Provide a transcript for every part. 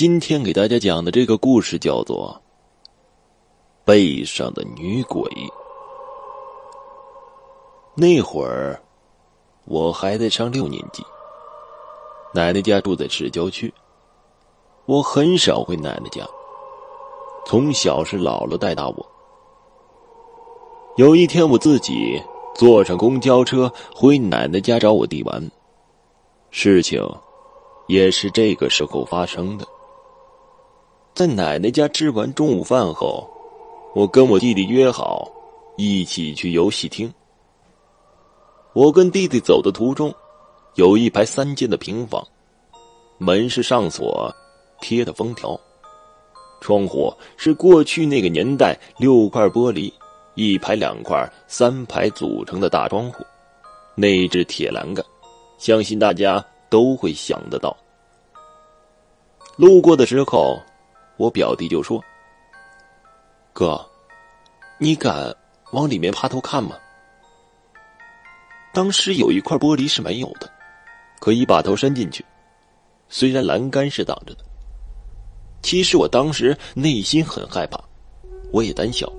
今天给大家讲的这个故事叫做《背上的女鬼》。那会儿，我还在上六年级，奶奶家住在市郊区，我很少回奶奶家。从小是姥姥带大我。有一天，我自己坐上公交车回奶奶家找我弟玩，事情也是这个时候发生的。在奶奶家吃完中午饭后，我跟我弟弟约好一起去游戏厅。我跟弟弟走的途中，有一排三间的平房，门是上锁，贴的封条，窗户是过去那个年代六块玻璃一排两块三排组成的大窗户，内置铁栏杆，相信大家都会想得到。路过的时候。我表弟就说：“哥，你敢往里面趴头看吗？”当时有一块玻璃是没有的，可以把头伸进去，虽然栏杆是挡着的。其实我当时内心很害怕，我也胆小，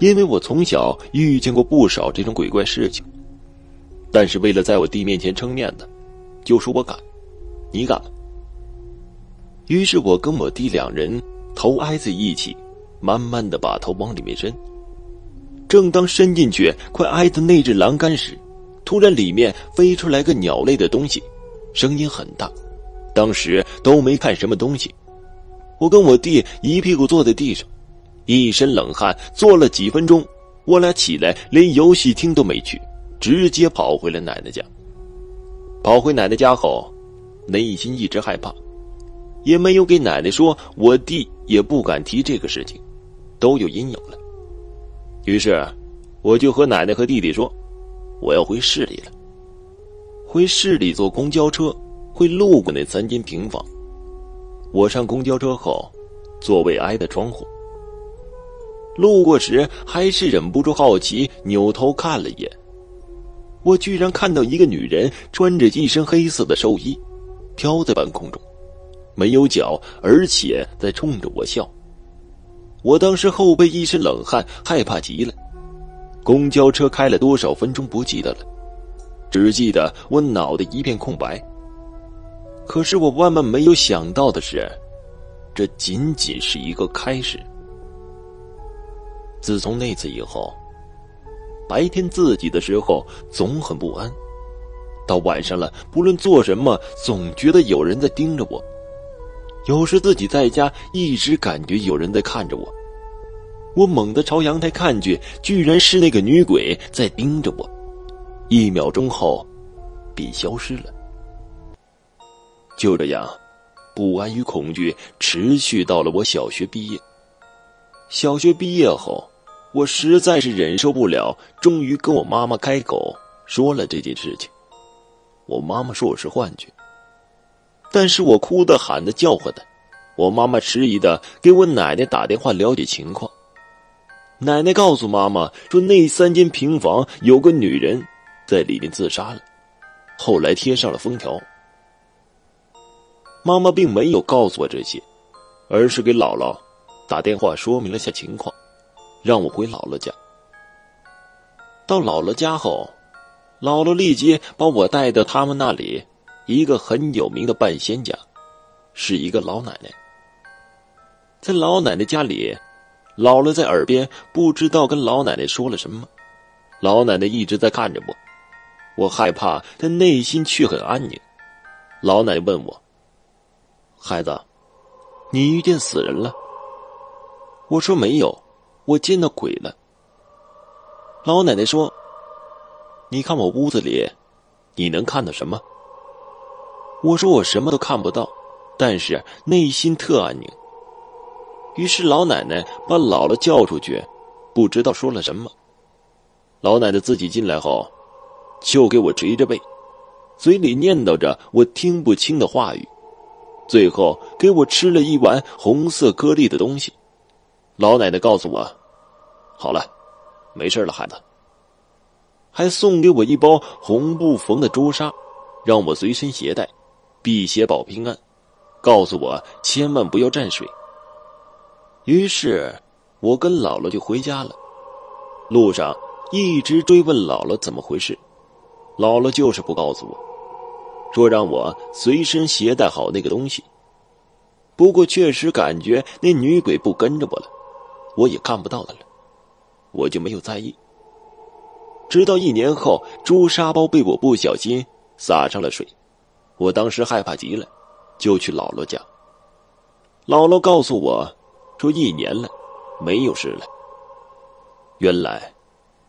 因为我从小遇见过不少这种鬼怪事情。但是为了在我弟面前撑面子，就说我敢，你敢吗？于是我跟我弟两人头挨在一起，慢慢的把头往里面伸。正当伸进去快挨的那只栏杆时，突然里面飞出来个鸟类的东西，声音很大。当时都没看什么东西，我跟我弟一屁股坐在地上，一身冷汗，坐了几分钟，我俩起来连游戏厅都没去，直接跑回了奶奶家。跑回奶奶家后，内心一直害怕。也没有给奶奶说，我弟也不敢提这个事情，都有阴影了。于是，我就和奶奶和弟弟说，我要回市里了。回市里坐公交车会路过那三间平房。我上公交车后，座位挨的窗户。路过时还是忍不住好奇，扭头看了一眼。我居然看到一个女人穿着一身黑色的寿衣，飘在半空中。没有脚，而且在冲着我笑。我当时后背一身冷汗，害怕极了。公交车开了多少分钟不记得了，只记得我脑袋一片空白。可是我万万没有想到的是，这仅仅是一个开始。自从那次以后，白天自己的时候总很不安，到晚上了，不论做什么，总觉得有人在盯着我。有时自己在家，一直感觉有人在看着我。我猛地朝阳台看去，居然是那个女鬼在盯着我。一秒钟后，便消失了。就这样，不安与恐惧持续到了我小学毕业。小学毕业后，我实在是忍受不了，终于跟我妈妈开口说了这件事情。我妈妈说我是幻觉。但是我哭的、喊的、叫唤的，我妈妈迟疑的给我奶奶打电话了解情况。奶奶告诉妈妈说，那三间平房有个女人在里面自杀了，后来贴上了封条。妈妈并没有告诉我这些，而是给姥姥打电话说明了下情况，让我回姥姥家。到姥姥家后，姥姥立即把我带到他们那里。一个很有名的半仙家，是一个老奶奶。在老奶奶家里，姥姥在耳边不知道跟老奶奶说了什么，老奶奶一直在看着我，我害怕，但内心却很安宁。老奶奶问我：“孩子，你遇见死人了？”我说：“没有，我见到鬼了。”老奶奶说：“你看我屋子里，你能看到什么？”我说我什么都看不到，但是内心特安宁。于是老奶奶把姥姥叫出去，不知道说了什么。老奶奶自己进来后，就给我捶着背，嘴里念叨着我听不清的话语，最后给我吃了一碗红色颗粒的东西。老奶奶告诉我：“好了，没事了，孩子。”还送给我一包红布缝的朱砂，让我随身携带。辟邪保平安，告诉我千万不要沾水。于是，我跟姥姥就回家了。路上一直追问姥姥怎么回事，姥姥就是不告诉我，说让我随身携带好那个东西。不过确实感觉那女鬼不跟着我了，我也看不到她了，我就没有在意。直到一年后，朱砂包被我不小心洒上了水，我当时害怕极了，就去姥姥家。姥姥告诉我。说一年了，没有事了。原来，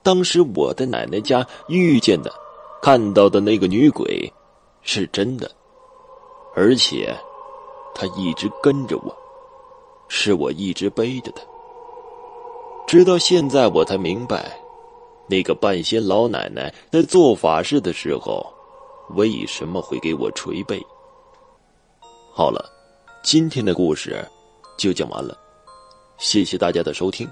当时我在奶奶家遇见的、看到的那个女鬼，是真的，而且，她一直跟着我，是我一直背着的。直到现在，我才明白，那个半仙老奶奶在做法事的时候，为什么会给我捶背。好了，今天的故事就讲完了。谢谢大家的收听。